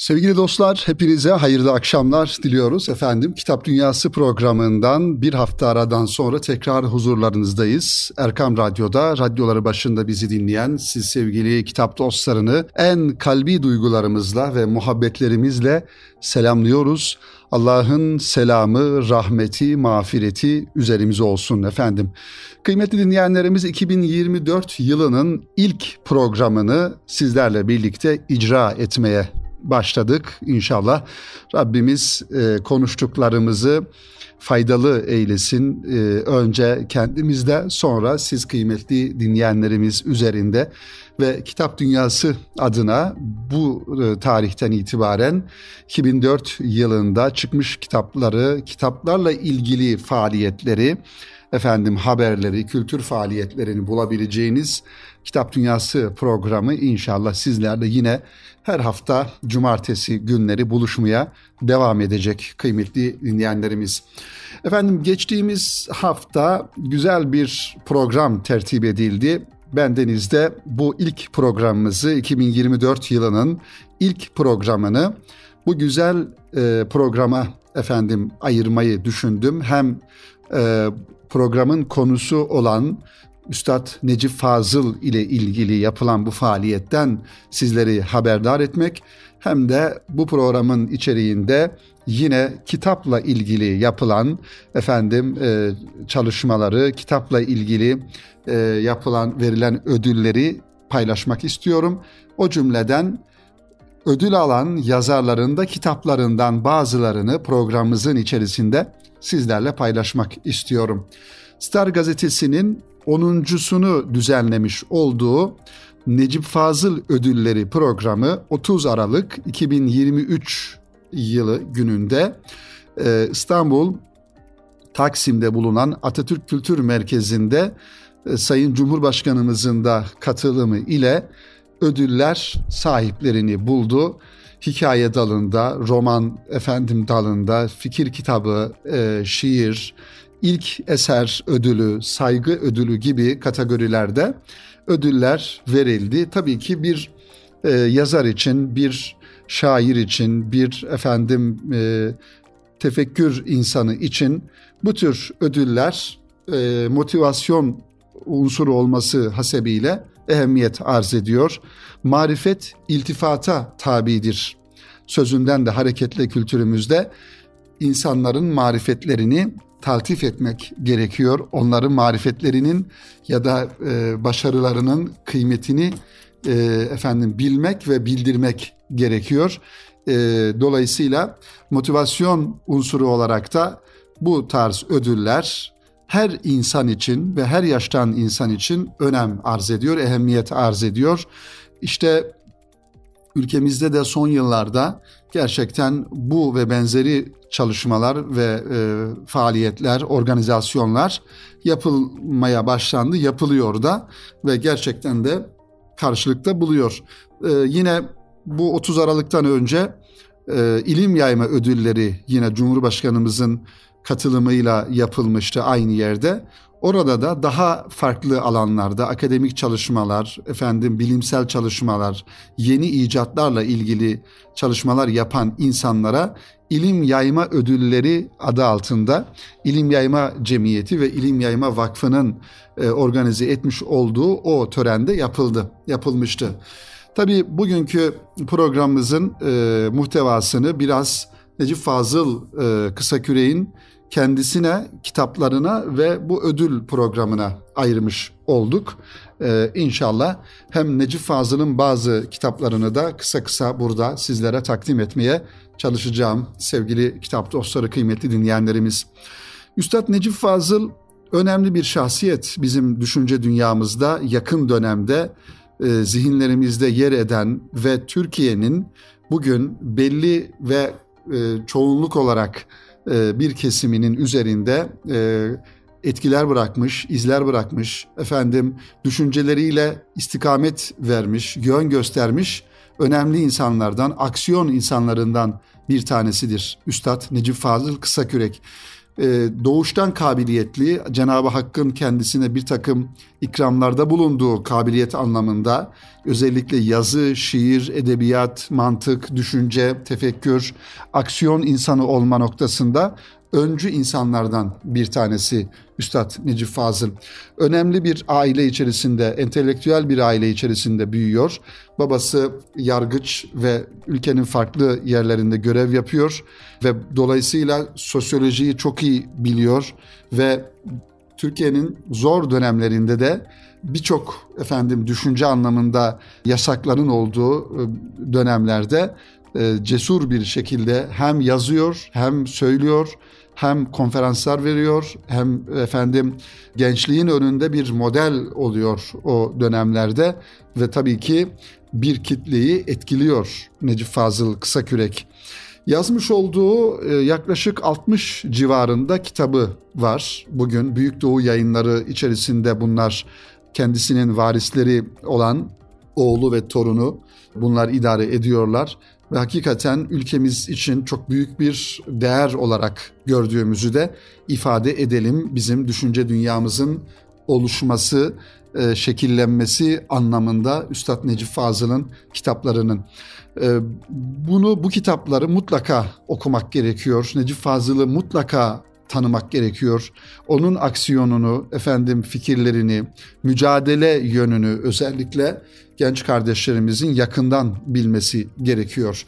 Sevgili dostlar, hepinize hayırlı akşamlar diliyoruz. Efendim, Kitap Dünyası programından bir hafta aradan sonra tekrar huzurlarınızdayız. Erkam Radyo'da, radyoları başında bizi dinleyen siz sevgili kitap dostlarını en kalbi duygularımızla ve muhabbetlerimizle selamlıyoruz. Allah'ın selamı, rahmeti, mağfireti üzerimize olsun efendim. Kıymetli dinleyenlerimiz 2024 yılının ilk programını sizlerle birlikte icra etmeye başladık. İnşallah Rabbimiz e, konuştuklarımızı faydalı eylesin. E, önce kendimizde sonra siz kıymetli dinleyenlerimiz üzerinde ve Kitap Dünyası adına bu e, tarihten itibaren 2004 yılında çıkmış kitapları, kitaplarla ilgili faaliyetleri, efendim haberleri, kültür faaliyetlerini bulabileceğiniz Kitap Dünyası programı inşallah sizlerle yine her hafta cumartesi günleri buluşmaya devam edecek kıymetli dinleyenlerimiz. Efendim geçtiğimiz hafta güzel bir program tertip edildi. Bendeniz'de bu ilk programımızı 2024 yılının ilk programını bu güzel e, programa efendim ayırmayı düşündüm. Hem e, programın konusu olan Üstad Necip Fazıl ile ilgili yapılan bu faaliyetten sizleri haberdar etmek hem de bu programın içeriğinde yine kitapla ilgili yapılan efendim e, çalışmaları, kitapla ilgili e, yapılan verilen ödülleri paylaşmak istiyorum. O cümleden ödül alan yazarların da kitaplarından bazılarını programımızın içerisinde sizlerle paylaşmak istiyorum. Star gazetesinin 10.sunu düzenlemiş olduğu Necip Fazıl Ödülleri programı 30 Aralık 2023 yılı gününde e, İstanbul Taksim'de bulunan Atatürk Kültür Merkezi'nde e, Sayın Cumhurbaşkanımızın da katılımı ile ödüller sahiplerini buldu. Hikaye dalında, roman efendim dalında, fikir kitabı, e, şiir, ilk eser ödülü, saygı ödülü gibi kategorilerde ödüller verildi. Tabii ki bir e, yazar için, bir şair için, bir efendim e, tefekkür insanı için bu tür ödüller e, motivasyon unsuru olması hasebiyle ehemmiyet arz ediyor. Marifet iltifata tabidir. Sözünden de hareketle kültürümüzde insanların marifetlerini taltif etmek gerekiyor. Onların marifetlerinin ya da e, başarılarının kıymetini e, efendim bilmek ve bildirmek gerekiyor. E, dolayısıyla motivasyon unsuru olarak da bu tarz ödüller her insan için ve her yaştan insan için önem arz ediyor, ehemmiyet arz ediyor. İşte ülkemizde de son yıllarda gerçekten bu ve benzeri çalışmalar ve e, faaliyetler, organizasyonlar yapılmaya başlandı, yapılıyor da ve gerçekten de karşılıkta buluyor. E, yine bu 30 Aralık'tan önce e, ilim yayma ödülleri yine Cumhurbaşkanımızın katılımıyla yapılmıştı aynı yerde. Orada da daha farklı alanlarda akademik çalışmalar, efendim bilimsel çalışmalar, yeni icatlarla ilgili çalışmalar yapan insanlara ilim yayma ödülleri adı altında İlim Yayma Cemiyeti ve İlim Yayma Vakfı'nın e, organize etmiş olduğu o törende yapıldı, yapılmıştı. Tabii bugünkü programımızın e, muhtevasını biraz Necip Fazıl e, Kısaküre'in kendisine, kitaplarına ve bu ödül programına ayırmış olduk. Ee, inşallah hem Necip Fazıl'ın bazı kitaplarını da kısa kısa burada sizlere takdim etmeye çalışacağım sevgili kitap dostları, kıymetli dinleyenlerimiz. Üstad Necip Fazıl önemli bir şahsiyet bizim düşünce dünyamızda yakın dönemde e, zihinlerimizde yer eden ve Türkiye'nin bugün belli ve e, çoğunluk olarak bir kesiminin üzerinde e, etkiler bırakmış, izler bırakmış, efendim düşünceleriyle istikamet vermiş, yön göstermiş önemli insanlardan, aksiyon insanlarından bir tanesidir. Üstad Necip Fazıl Kısakürek. E, doğuştan kabiliyetli, Cenab-ı Hakk'ın kendisine bir takım ikramlarda bulunduğu kabiliyet anlamında özellikle yazı, şiir, edebiyat, mantık, düşünce, tefekkür, aksiyon insanı olma noktasında öncü insanlardan bir tanesi Üstad Necip Fazıl. Önemli bir aile içerisinde, entelektüel bir aile içerisinde büyüyor. Babası yargıç ve ülkenin farklı yerlerinde görev yapıyor ve dolayısıyla sosyolojiyi çok iyi biliyor ve Türkiye'nin zor dönemlerinde de birçok efendim düşünce anlamında yasakların olduğu e, dönemlerde cesur bir şekilde hem yazıyor hem söylüyor hem konferanslar veriyor hem efendim gençliğin önünde bir model oluyor o dönemlerde ve tabii ki bir kitleyi etkiliyor Necip Fazıl Kısakürek. Yazmış olduğu e, yaklaşık 60 civarında kitabı var. Bugün Büyük Doğu yayınları içerisinde bunlar kendisinin varisleri olan oğlu ve torunu bunlar idare ediyorlar ve hakikaten ülkemiz için çok büyük bir değer olarak gördüğümüzü de ifade edelim. Bizim düşünce dünyamızın oluşması, e, şekillenmesi anlamında Üstad Necip Fazıl'ın kitaplarının. E, bunu bu kitapları mutlaka okumak gerekiyor. Necip Fazıl'ı mutlaka tanımak gerekiyor. Onun aksiyonunu, efendim fikirlerini, mücadele yönünü özellikle genç kardeşlerimizin yakından bilmesi gerekiyor.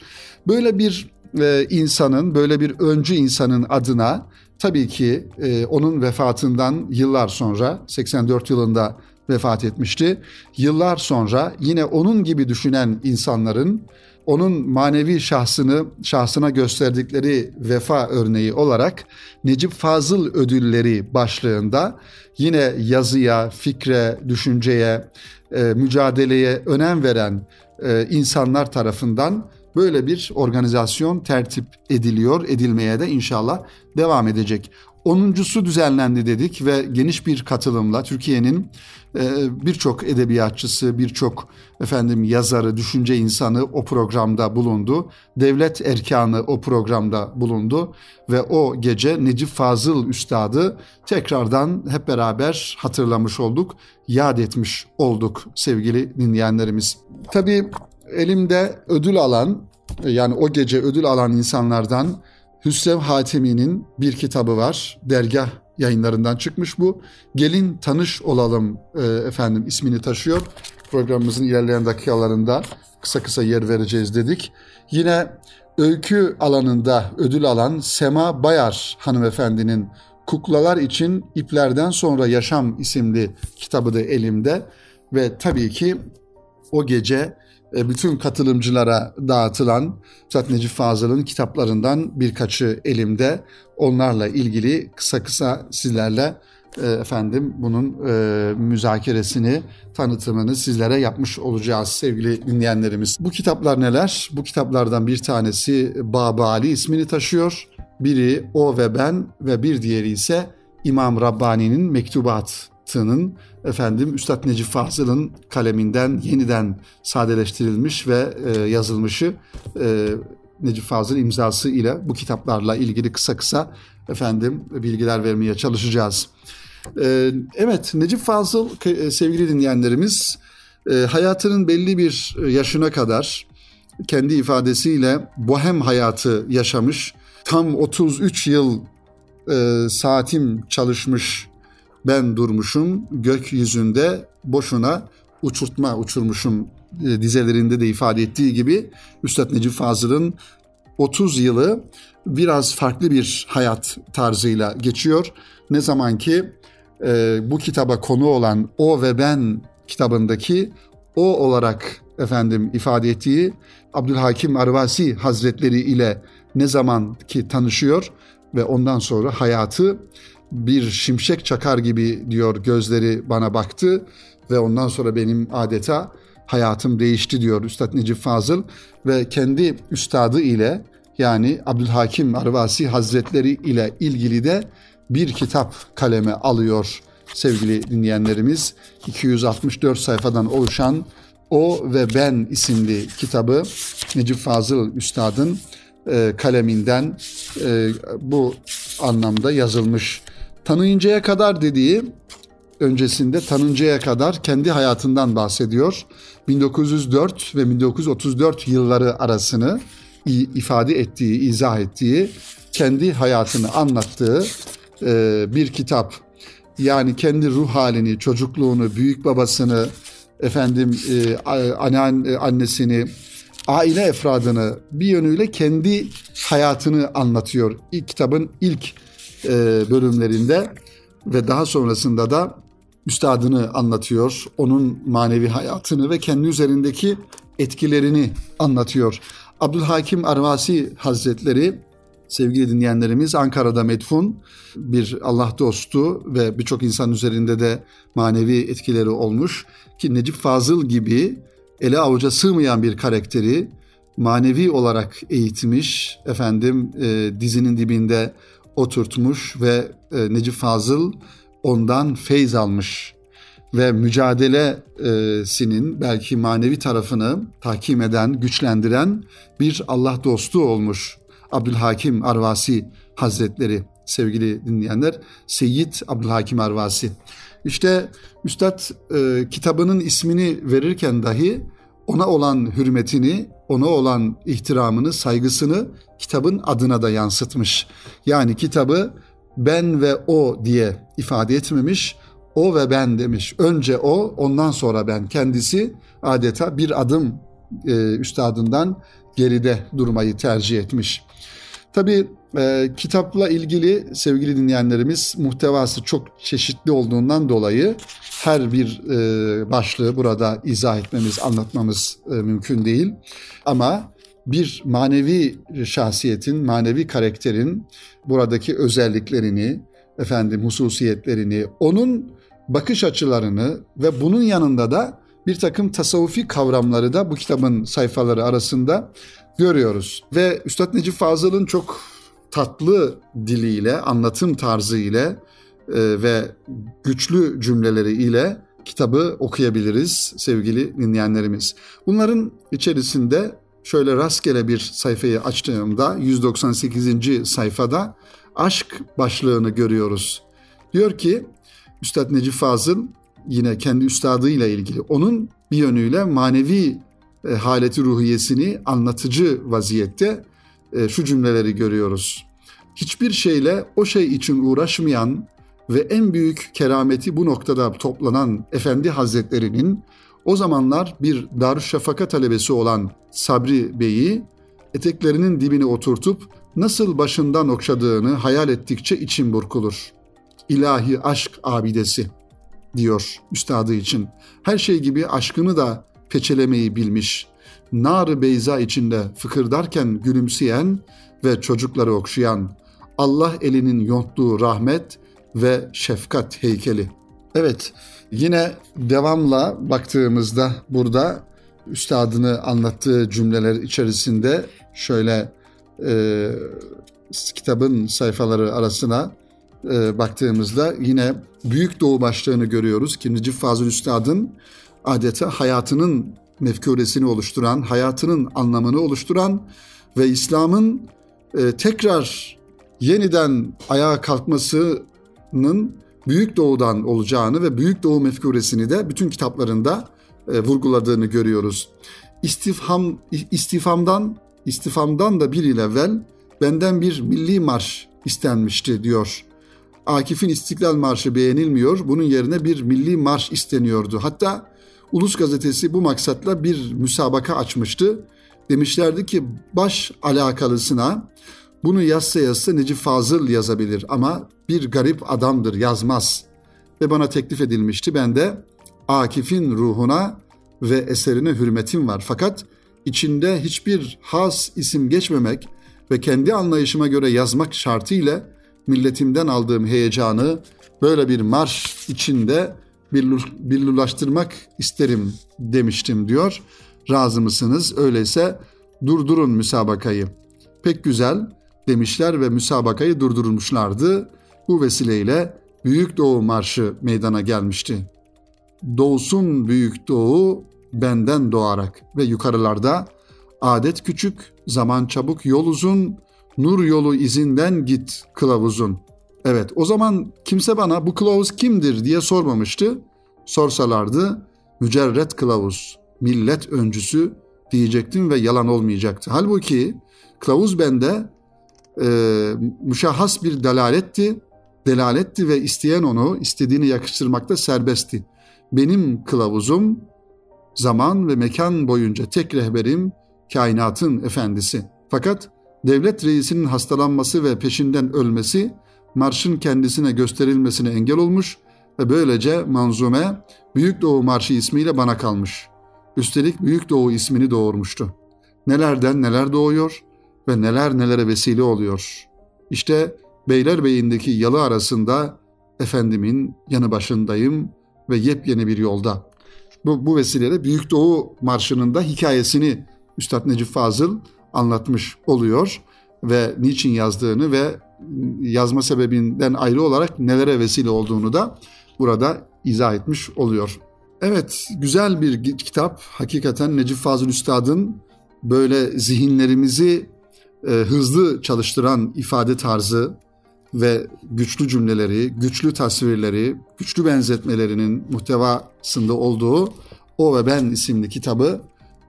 Böyle bir e, insanın, böyle bir öncü insanın adına tabii ki e, onun vefatından yıllar sonra 84 yılında vefat etmişti. Yıllar sonra yine onun gibi düşünen insanların onun manevi şahsını şahsına gösterdikleri vefa örneği olarak Necip Fazıl ödülleri başlığında yine yazıya, fikre, düşünceye, e, mücadeleye önem veren e, insanlar tarafından böyle bir organizasyon tertip ediliyor, edilmeye de inşallah devam edecek. Onuncusu düzenlendi dedik ve geniş bir katılımla Türkiye'nin e, birçok edebiyatçısı, birçok efendim yazarı, düşünce insanı o programda bulundu. Devlet erkanı o programda bulundu ve o gece Necip Fazıl Üstad'ı tekrardan hep beraber hatırlamış olduk, yad etmiş olduk sevgili dinleyenlerimiz. Tabii elimde ödül alan yani o gece ödül alan insanlardan Hüsrev Hatemi'nin bir kitabı var. Dergah yayınlarından çıkmış bu. Gelin tanış olalım e, efendim ismini taşıyor. Programımızın ilerleyen dakikalarında kısa kısa yer vereceğiz dedik. Yine öykü alanında ödül alan Sema Bayar hanımefendinin Kuklalar için İplerden Sonra Yaşam isimli kitabı da elimde ve tabii ki o gece bütün katılımcılara dağıtılan Üstad Necip Fazıl'ın kitaplarından birkaçı elimde. Onlarla ilgili kısa kısa sizlerle e, efendim bunun e, müzakeresini, tanıtımını sizlere yapmış olacağız sevgili dinleyenlerimiz. Bu kitaplar neler? Bu kitaplardan bir tanesi Baba Ali ismini taşıyor. Biri O ve Ben ve bir diğeri ise İmam Rabbani'nin Mektubat yaptığının efendim Üstad Necip Fazıl'ın kaleminden yeniden sadeleştirilmiş ve e, yazılmışı e, Necip Fazıl imzası ile bu kitaplarla ilgili kısa kısa efendim bilgiler vermeye çalışacağız. E, evet Necip Fazıl e, sevgili dinleyenlerimiz e, hayatının belli bir yaşına kadar kendi ifadesiyle bohem hayatı yaşamış. Tam 33 yıl e, saatim çalışmış ben durmuşum gökyüzünde boşuna uçurtma uçurmuşum e, dizelerinde de ifade ettiği gibi Üstad Necip Fazıl'ın 30 yılı biraz farklı bir hayat tarzıyla geçiyor. Ne zaman ki e, bu kitaba konu olan O ve Ben kitabındaki o olarak efendim ifade ettiği Abdülhakim Arvasi Hazretleri ile ne zaman ki tanışıyor ve ondan sonra hayatı bir şimşek çakar gibi diyor gözleri bana baktı ve ondan sonra benim adeta hayatım değişti diyor Üstad Necip Fazıl ve kendi üstadı ile yani Abdülhakim Arvasi Hazretleri ile ilgili de bir kitap kaleme alıyor sevgili dinleyenlerimiz. 264 sayfadan oluşan O ve Ben isimli kitabı Necip Fazıl Üstad'ın e, kaleminden e, bu anlamda yazılmış. Tanıyıncaya kadar dediği öncesinde tanıncaya kadar kendi hayatından bahsediyor. 1904 ve 1934 yılları arasını ifade ettiği, izah ettiği, kendi hayatını anlattığı e, bir kitap. Yani kendi ruh halini, çocukluğunu, büyük babasını, efendim e, annesini, aile efradını bir yönüyle kendi hayatını anlatıyor. İlk kitabın ilk e, bölümlerinde ve daha sonrasında da üstadını anlatıyor. Onun manevi hayatını ve kendi üzerindeki etkilerini anlatıyor. Abdülhakim Arvasi Hazretleri sevgili dinleyenlerimiz Ankara'da medfun bir Allah dostu ve birçok insan üzerinde de manevi etkileri olmuş ki Necip Fazıl gibi ele avuca sığmayan bir karakteri manevi olarak eğitmiş, efendim e, dizinin dibinde oturtmuş ve e, Necip Fazıl ondan feyz almış ve mücadelesinin belki manevi tarafını tahkim eden, güçlendiren bir Allah dostu olmuş. Abdülhakim Arvasi Hazretleri sevgili dinleyenler. Seyyid Abdülhakim Arvasi. İşte Üstad e, kitabının ismini verirken dahi ona olan hürmetini, ona olan ihtiramını, saygısını kitabın adına da yansıtmış. Yani kitabı ben ve o diye ifade etmemiş, o ve ben demiş. Önce o, ondan sonra ben. Kendisi adeta bir adım e, üstadından geride durmayı tercih etmiş. Tabii e, kitapla ilgili sevgili dinleyenlerimiz muhtevası çok çeşitli olduğundan dolayı her bir e, başlığı burada izah etmemiz, anlatmamız e, mümkün değil. Ama bir manevi şahsiyetin, manevi karakterin buradaki özelliklerini, efendim hususiyetlerini, onun bakış açılarını ve bunun yanında da bir takım tasavvufi kavramları da bu kitabın sayfaları arasında görüyoruz. Ve Üstad Necip Fazıl'ın çok tatlı diliyle, anlatım tarzı ile e, ve güçlü cümleleri ile kitabı okuyabiliriz sevgili dinleyenlerimiz. Bunların içerisinde şöyle rastgele bir sayfayı açtığımda 198. sayfada aşk başlığını görüyoruz. Diyor ki Üstad Necip Fazıl yine kendi üstadıyla ilgili onun bir yönüyle manevi e, haleti ruhiyesini anlatıcı vaziyette e, şu cümleleri görüyoruz. Hiçbir şeyle o şey için uğraşmayan ve en büyük kerameti bu noktada toplanan Efendi Hazretlerinin o zamanlar bir Darüşşafaka talebesi olan Sabri Bey'i eteklerinin dibine oturtup nasıl başından okşadığını hayal ettikçe içim burkulur. İlahi aşk abidesi diyor üstadı için. Her şey gibi aşkını da peçelemeyi bilmiş. Nar-ı Beyza içinde fıkırdarken gülümseyen ve çocukları okşayan Allah elinin yonttuğu rahmet ve şefkat heykeli. Evet, yine devamla baktığımızda burada üstadını anlattığı cümleler içerisinde şöyle e, kitabın sayfaları arasına e, baktığımızda yine Büyük Doğu başlığını görüyoruz. İkinci Fazıl Üstad'ın adeta hayatının mefkuresini oluşturan, hayatının anlamını oluşturan ve İslam'ın e, tekrar yeniden ayağa kalkmasının Büyük Doğu'dan olacağını ve Büyük Doğu mefkuresini de bütün kitaplarında e, vurguladığını görüyoruz. İstifham istifamdan istifamdan da bir yıl evvel benden bir milli marş istenmişti diyor. Akif'in İstiklal Marşı beğenilmiyor. Bunun yerine bir milli marş isteniyordu. Hatta Ulus Gazetesi bu maksatla bir müsabaka açmıştı. Demişlerdi ki baş alakalısına bunu yazsa yazsa Necip Fazıl yazabilir ama bir garip adamdır yazmaz. Ve bana teklif edilmişti. Ben de Akif'in ruhuna ve eserine hürmetim var. Fakat içinde hiçbir has isim geçmemek ve kendi anlayışıma göre yazmak şartıyla milletimden aldığım heyecanı böyle bir marş içinde billurlaştırmak isterim demiştim diyor. Razı mısınız? Öyleyse durdurun müsabakayı. Pek güzel demişler ve müsabakayı durdurmuşlardı. Bu vesileyle Büyük Doğu Marşı meydana gelmişti. Doğsun Büyük Doğu benden doğarak ve yukarılarda adet küçük, zaman çabuk, yol uzun, nur yolu izinden git kılavuzun. Evet o zaman kimse bana bu kılavuz kimdir diye sormamıştı. Sorsalardı mücerret kılavuz, millet öncüsü diyecektim ve yalan olmayacaktı. Halbuki kılavuz bende e, müşahhas bir delaletti, delaletti ve isteyen onu istediğini yakıştırmakta serbestti. Benim kılavuzum zaman ve mekan boyunca tek rehberim kainatın efendisi. Fakat devlet reisinin hastalanması ve peşinden ölmesi marşın kendisine gösterilmesine engel olmuş ve böylece manzume Büyük Doğu Marşı ismiyle bana kalmış. Üstelik Büyük Doğu ismini doğurmuştu. Nelerden neler doğuyor ve neler nelere vesile oluyor. İşte Beylerbeyi'ndeki yalı arasında Efendimin yanı başındayım ve yepyeni bir yolda. Bu, bu vesileyle Büyük Doğu Marşı'nın da hikayesini Üstad Necip Fazıl anlatmış oluyor ve niçin yazdığını ve yazma sebebinden ayrı olarak nelere vesile olduğunu da burada izah etmiş oluyor. Evet, güzel bir kitap. Hakikaten Necip Fazıl Üstad'ın böyle zihinlerimizi e, hızlı çalıştıran ifade tarzı ve güçlü cümleleri, güçlü tasvirleri, güçlü benzetmelerinin muhtevasında olduğu O ve Ben isimli kitabı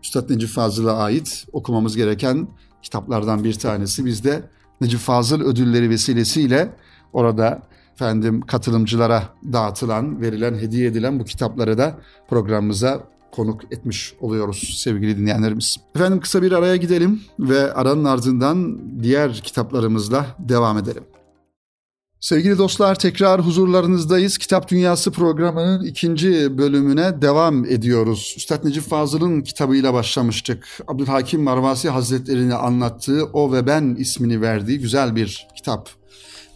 Üstad Necip Fazıl'a ait okumamız gereken kitaplardan bir tanesi. Biz de Necip Fazıl ödülleri vesilesiyle orada efendim katılımcılara dağıtılan, verilen, hediye edilen bu kitapları da programımıza konuk etmiş oluyoruz sevgili dinleyenlerimiz. Efendim kısa bir araya gidelim ve aranın ardından diğer kitaplarımızla devam edelim. Sevgili dostlar tekrar huzurlarınızdayız. Kitap Dünyası programının ikinci bölümüne devam ediyoruz. Üstad Necip Fazıl'ın kitabıyla başlamıştık. Abdülhakim Marvasi Hazretleri'ni anlattığı O ve Ben ismini verdiği güzel bir kitap.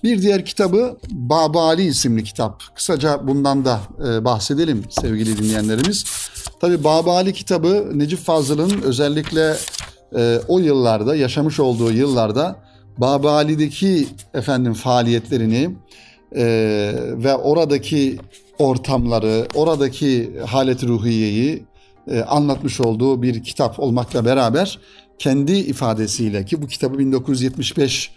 Bir diğer kitabı Babali isimli kitap. Kısaca bundan da e, bahsedelim sevgili dinleyenlerimiz. Tabi Babali kitabı Necip Fazıl'ın özellikle e, o yıllarda yaşamış olduğu yıllarda Babali'deki efendim faaliyetlerini e, ve oradaki ortamları, oradaki halet ruhiyeyi e, anlatmış olduğu bir kitap olmakla beraber kendi ifadesiyle ki bu kitabı 1975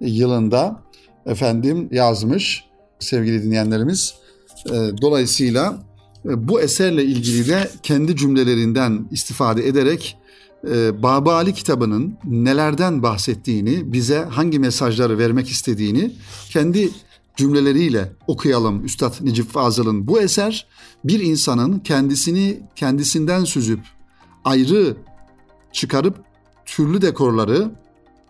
yılında efendim yazmış sevgili dinleyenlerimiz. E, dolayısıyla e, bu eserle ilgili de kendi cümlelerinden istifade ederek e, Baba Ali kitabının nelerden bahsettiğini, bize hangi mesajları vermek istediğini kendi cümleleriyle okuyalım Üstad Necip Fazıl'ın. Bu eser bir insanın kendisini kendisinden süzüp ayrı çıkarıp türlü dekorları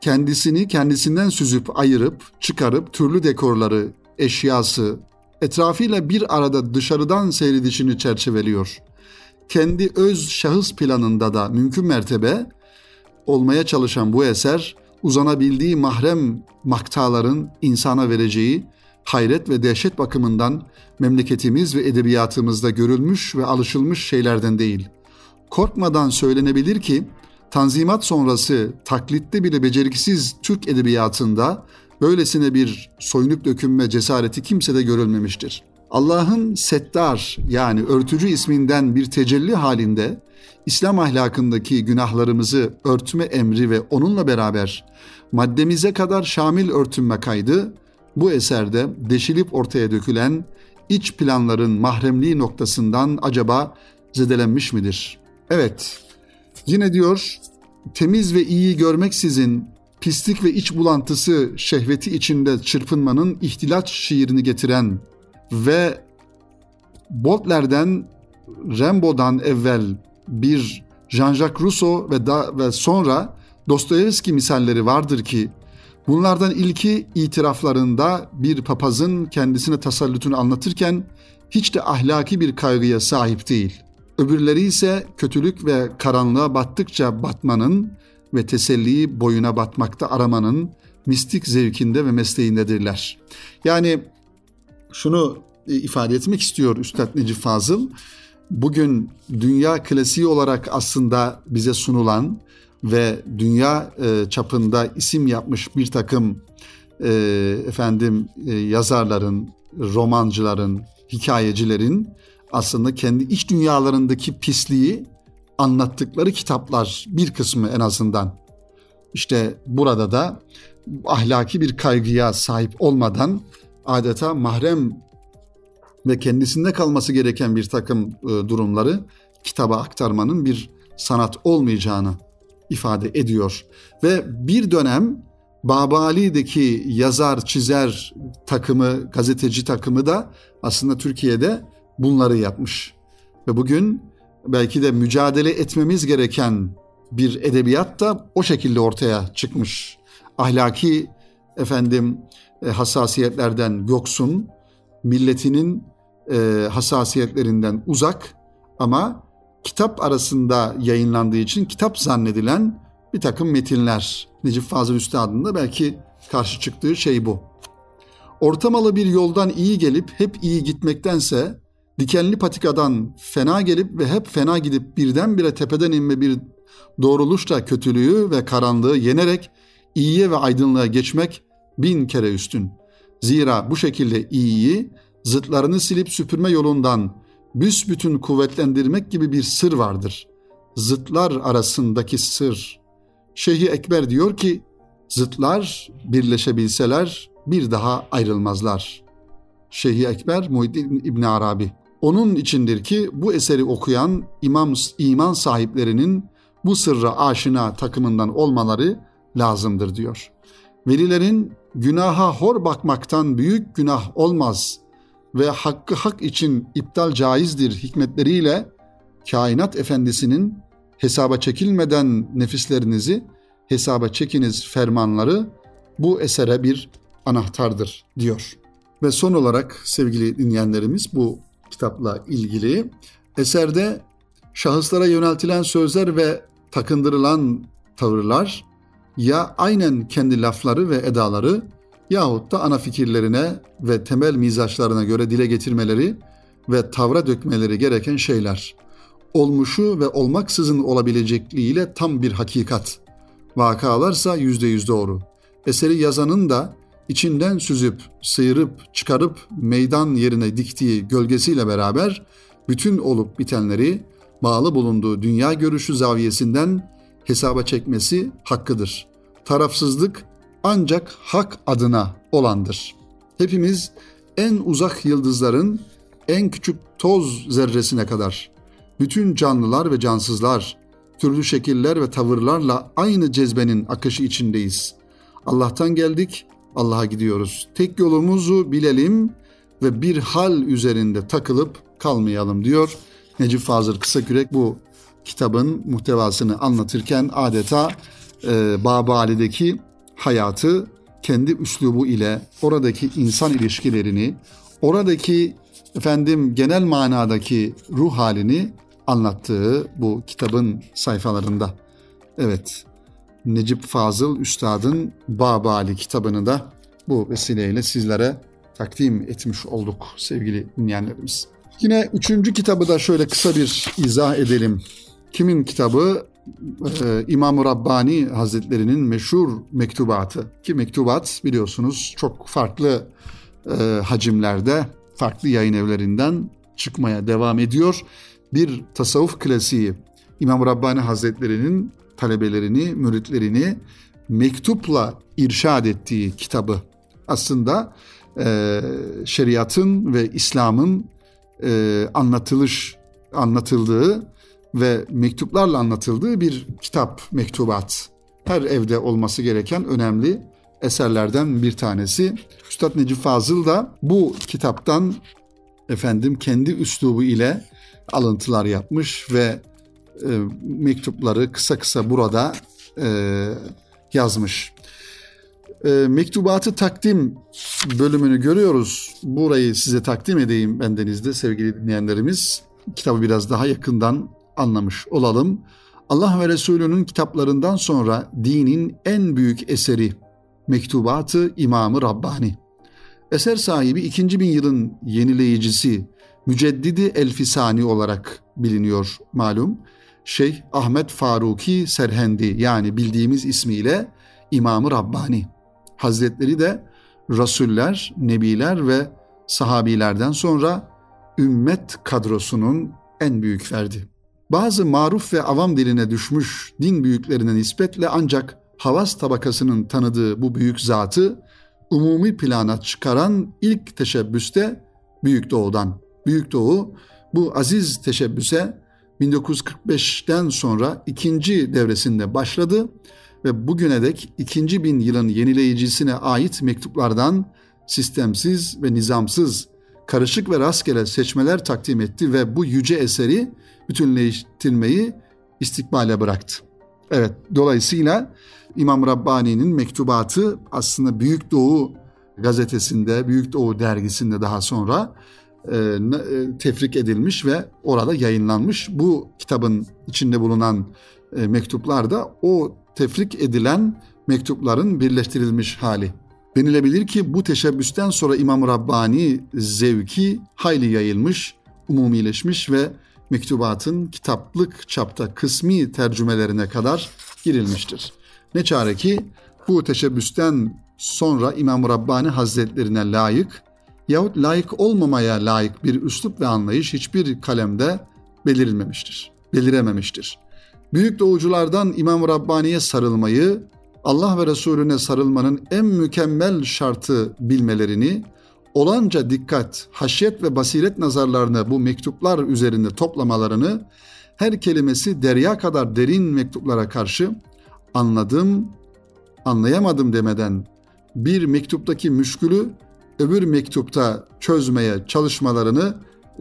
kendisini kendisinden süzüp ayırıp çıkarıp türlü dekorları, eşyası etrafıyla bir arada dışarıdan seyredişini çerçeveliyor kendi öz şahıs planında da mümkün mertebe olmaya çalışan bu eser uzanabildiği mahrem maktaların insana vereceği hayret ve dehşet bakımından memleketimiz ve edebiyatımızda görülmüş ve alışılmış şeylerden değil. Korkmadan söylenebilir ki Tanzimat sonrası taklitli bile beceriksiz Türk edebiyatında böylesine bir soyunup dökünme cesareti kimsede görülmemiştir.'' Allah'ın Settar yani örtücü isminden bir tecelli halinde İslam ahlakındaki günahlarımızı örtme emri ve onunla beraber maddemize kadar şamil örtünme kaydı bu eserde deşilip ortaya dökülen iç planların mahremliği noktasından acaba zedelenmiş midir? Evet, yine diyor temiz ve iyi görmeksizin pislik ve iç bulantısı şehveti içinde çırpınmanın ihtilaç şiirini getiren ve Baudelaireden, Rimbaud'dan evvel bir Jean-Jacques Rousseau ve, da, ve sonra Dostoyevski misalleri vardır ki bunlardan ilki itiraflarında bir papazın kendisine tasallutunu anlatırken hiç de ahlaki bir kaygıya sahip değil. Öbürleri ise kötülük ve karanlığa battıkça batmanın ve teselliyi boyuna batmakta aramanın mistik zevkinde ve mesleğindedirler. Yani şunu e, ifade etmek istiyor Üstad Necip Fazıl. Bugün dünya klasiği olarak aslında bize sunulan ve dünya e, çapında isim yapmış bir takım e, efendim yazarların, romancıların, hikayecilerin aslında kendi iç dünyalarındaki pisliği anlattıkları kitaplar bir kısmı en azından. İşte burada da ahlaki bir kaygıya sahip olmadan adeta mahrem ve kendisinde kalması gereken bir takım e, durumları kitaba aktarmanın bir sanat olmayacağını ifade ediyor. Ve bir dönem Babali'deki yazar, çizer takımı, gazeteci takımı da aslında Türkiye'de bunları yapmış. Ve bugün belki de mücadele etmemiz gereken bir edebiyat da o şekilde ortaya çıkmış. Ahlaki efendim e, hassasiyetlerden yoksun, milletinin e, hassasiyetlerinden uzak ama kitap arasında yayınlandığı için kitap zannedilen bir takım metinler. Necip Fazıl Üstad'ın belki karşı çıktığı şey bu. Ortamalı bir yoldan iyi gelip hep iyi gitmektense dikenli patikadan fena gelip ve hep fena gidip birdenbire tepeden inme bir doğruluşla kötülüğü ve karanlığı yenerek iyiye ve aydınlığa geçmek bin kere üstün. Zira bu şekilde iyiyi zıtlarını silip süpürme yolundan büsbütün kuvvetlendirmek gibi bir sır vardır. Zıtlar arasındaki sır. Şeyhi Ekber diyor ki, zıtlar birleşebilseler bir daha ayrılmazlar. Şeyhi Ekber Muhyiddin İbn Arabi. Onun içindir ki bu eseri okuyan imam iman sahiplerinin bu sırra aşina takımından olmaları lazımdır diyor. Velilerin günaha hor bakmaktan büyük günah olmaz ve hakkı hak için iptal caizdir hikmetleriyle kainat efendisinin hesaba çekilmeden nefislerinizi hesaba çekiniz fermanları bu esere bir anahtardır diyor. Ve son olarak sevgili dinleyenlerimiz bu kitapla ilgili eserde şahıslara yöneltilen sözler ve takındırılan tavırlar ya aynen kendi lafları ve edaları yahut da ana fikirlerine ve temel mizaçlarına göre dile getirmeleri ve tavra dökmeleri gereken şeyler. Olmuşu ve olmaksızın olabilecekliğiyle tam bir hakikat. Vakalarsa yüzde yüz doğru. Eseri yazanın da içinden süzüp, sıyırıp, çıkarıp meydan yerine diktiği gölgesiyle beraber bütün olup bitenleri bağlı bulunduğu dünya görüşü zaviyesinden hesaba çekmesi hakkıdır. Tarafsızlık ancak hak adına olandır. Hepimiz en uzak yıldızların en küçük toz zerresine kadar bütün canlılar ve cansızlar türlü şekiller ve tavırlarla aynı cezbenin akışı içindeyiz. Allah'tan geldik, Allah'a gidiyoruz. Tek yolumuzu bilelim ve bir hal üzerinde takılıp kalmayalım diyor. Necip Fazıl Kısakürek bu kitabın muhtevasını anlatırken adeta e, Babali'deki hayatı kendi üslubu ile oradaki insan ilişkilerini, oradaki efendim genel manadaki ruh halini anlattığı bu kitabın sayfalarında. Evet, Necip Fazıl Üstad'ın Babali kitabını da bu vesileyle sizlere takdim etmiş olduk sevgili dinleyenlerimiz. Yine üçüncü kitabı da şöyle kısa bir izah edelim. Kimin kitabı? Ee, İmam-ı Rabbani Hazretlerinin meşhur mektubatı. Ki mektubat biliyorsunuz çok farklı e, hacimlerde, farklı yayın evlerinden çıkmaya devam ediyor. Bir tasavvuf klasiği İmam Rabbani Hazretlerinin talebelerini, müritlerini mektupla irşad ettiği kitabı. Aslında e, şeriatın ve İslam'ın e, anlatılış anlatıldığı ve mektuplarla anlatıldığı bir kitap, mektubat. Her evde olması gereken önemli eserlerden bir tanesi. Üstad Necip Fazıl da bu kitaptan efendim kendi üslubu ile alıntılar yapmış ve e, mektupları kısa kısa burada e, yazmış. E, mektubatı takdim bölümünü görüyoruz. Burayı size takdim edeyim bendenizde sevgili dinleyenlerimiz. Kitabı biraz daha yakından anlamış olalım. Allah ve Resulü'nün kitaplarından sonra dinin en büyük eseri Mektubatı İmamı Rabbani. Eser sahibi 2000 yılın yenileyicisi Müceddidi Elfisani olarak biliniyor malum. Şeyh Ahmet Faruki Serhendi yani bildiğimiz ismiyle İmamı Rabbani. Hazretleri de Rasuller, Nebiler ve sahabilerden sonra ümmet kadrosunun en büyük ferdi bazı maruf ve avam diline düşmüş din büyüklerine nispetle ancak havas tabakasının tanıdığı bu büyük zatı umumi plana çıkaran ilk teşebbüste Büyük Doğu'dan. Büyük Doğu bu aziz teşebbüse 1945'ten sonra ikinci devresinde başladı ve bugüne dek ikinci bin yılın yenileyicisine ait mektuplardan sistemsiz ve nizamsız, karışık ve rastgele seçmeler takdim etti ve bu yüce eseri bütünleştirmeyi istikbale bıraktı. Evet, dolayısıyla İmam Rabbani'nin mektubatı aslında Büyük Doğu gazetesinde, Büyük Doğu dergisinde daha sonra e, e, tefrik edilmiş ve orada yayınlanmış. Bu kitabın içinde bulunan e, mektuplar da o tefrik edilen mektupların birleştirilmiş hali. Denilebilir ki bu teşebbüsten sonra İmam Rabbani zevki hayli yayılmış, umumileşmiş ve mektubatın kitaplık çapta kısmi tercümelerine kadar girilmiştir. Ne çare ki bu teşebbüsten sonra İmam Rabbani Hazretlerine layık yahut layık olmamaya layık bir üslup ve anlayış hiçbir kalemde belirilmemiştir, belirememiştir. Büyük doğuculardan İmam Rabbani'ye sarılmayı, Allah ve Resulüne sarılmanın en mükemmel şartı bilmelerini, olanca dikkat, haşyet ve basiret nazarlarını bu mektuplar üzerinde toplamalarını, her kelimesi derya kadar derin mektuplara karşı anladım, anlayamadım demeden bir mektuptaki müşkülü öbür mektupta çözmeye çalışmalarını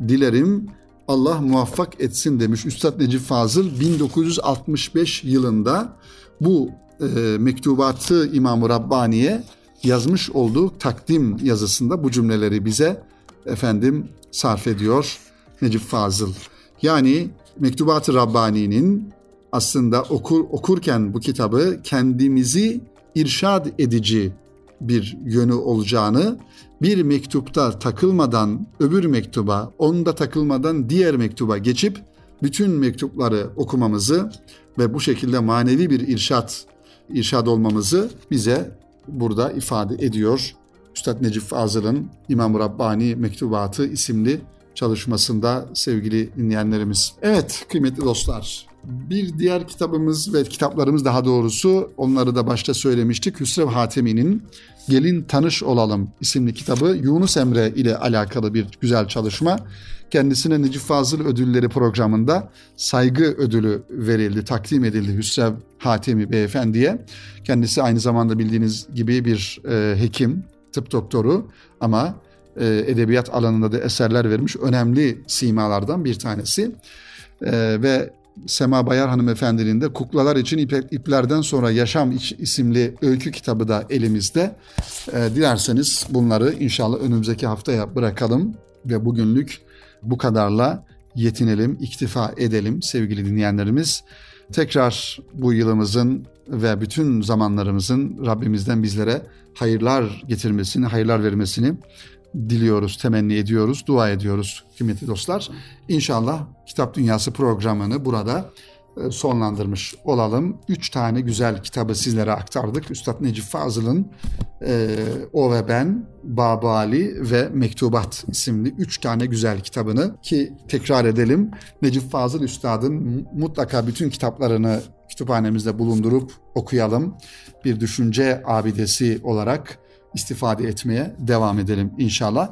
dilerim. Allah muvaffak etsin demiş Üstad Necip Fazıl 1965 yılında bu e, mektubatı İmam-ı Rabbani'ye yazmış olduğu takdim yazısında bu cümleleri bize efendim sarf ediyor Necip Fazıl. Yani Mektubat-ı Rabbani'nin aslında okur okurken bu kitabı kendimizi irşad edici bir yönü olacağını bir mektupta takılmadan öbür mektuba, onda takılmadan diğer mektuba geçip bütün mektupları okumamızı ve bu şekilde manevi bir irşat irşad olmamızı bize burada ifade ediyor. Üstad Necip Fazıl'ın İmam Rabbani Mektubatı isimli çalışmasında sevgili dinleyenlerimiz. Evet kıymetli dostlar bir diğer kitabımız ve kitaplarımız daha doğrusu onları da başta söylemiştik. Hüsrev Hatemi'nin Gelin Tanış Olalım isimli kitabı Yunus Emre ile alakalı bir güzel çalışma. Kendisine Necip Fazıl Ödülleri programında saygı ödülü verildi, takdim edildi Hüsrev Hatemi beyefendiye. Kendisi aynı zamanda bildiğiniz gibi bir e, hekim, tıp doktoru ama e, edebiyat alanında da eserler vermiş önemli simalardan bir tanesi. E, ve Sema Bayar hanımefendinin de Kuklalar için İplerden Sonra Yaşam isimli öykü kitabı da elimizde. E, dilerseniz bunları inşallah önümüzdeki haftaya bırakalım ve bugünlük bu kadarla yetinelim, iktifa edelim sevgili dinleyenlerimiz. Tekrar bu yılımızın ve bütün zamanlarımızın Rabbimizden bizlere hayırlar getirmesini, hayırlar vermesini diliyoruz, temenni ediyoruz, dua ediyoruz kıymetli dostlar. İnşallah Kitap Dünyası programını burada sonlandırmış olalım. Üç tane güzel kitabı sizlere aktardık. Üstad Necip Fazıl'ın e, O ve Ben, Baba Ali ve Mektubat isimli üç tane güzel kitabını ki tekrar edelim. Necip Fazıl Üstad'ın mutlaka bütün kitaplarını kütüphanemizde bulundurup okuyalım. Bir düşünce abidesi olarak istifade etmeye devam edelim inşallah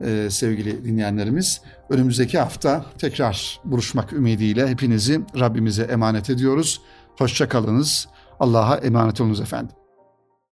ee, sevgili dinleyenlerimiz. Önümüzdeki hafta tekrar buluşmak ümidiyle hepinizi Rabbimize emanet ediyoruz. Hoşçakalınız. Allah'a emanet olunuz efendim.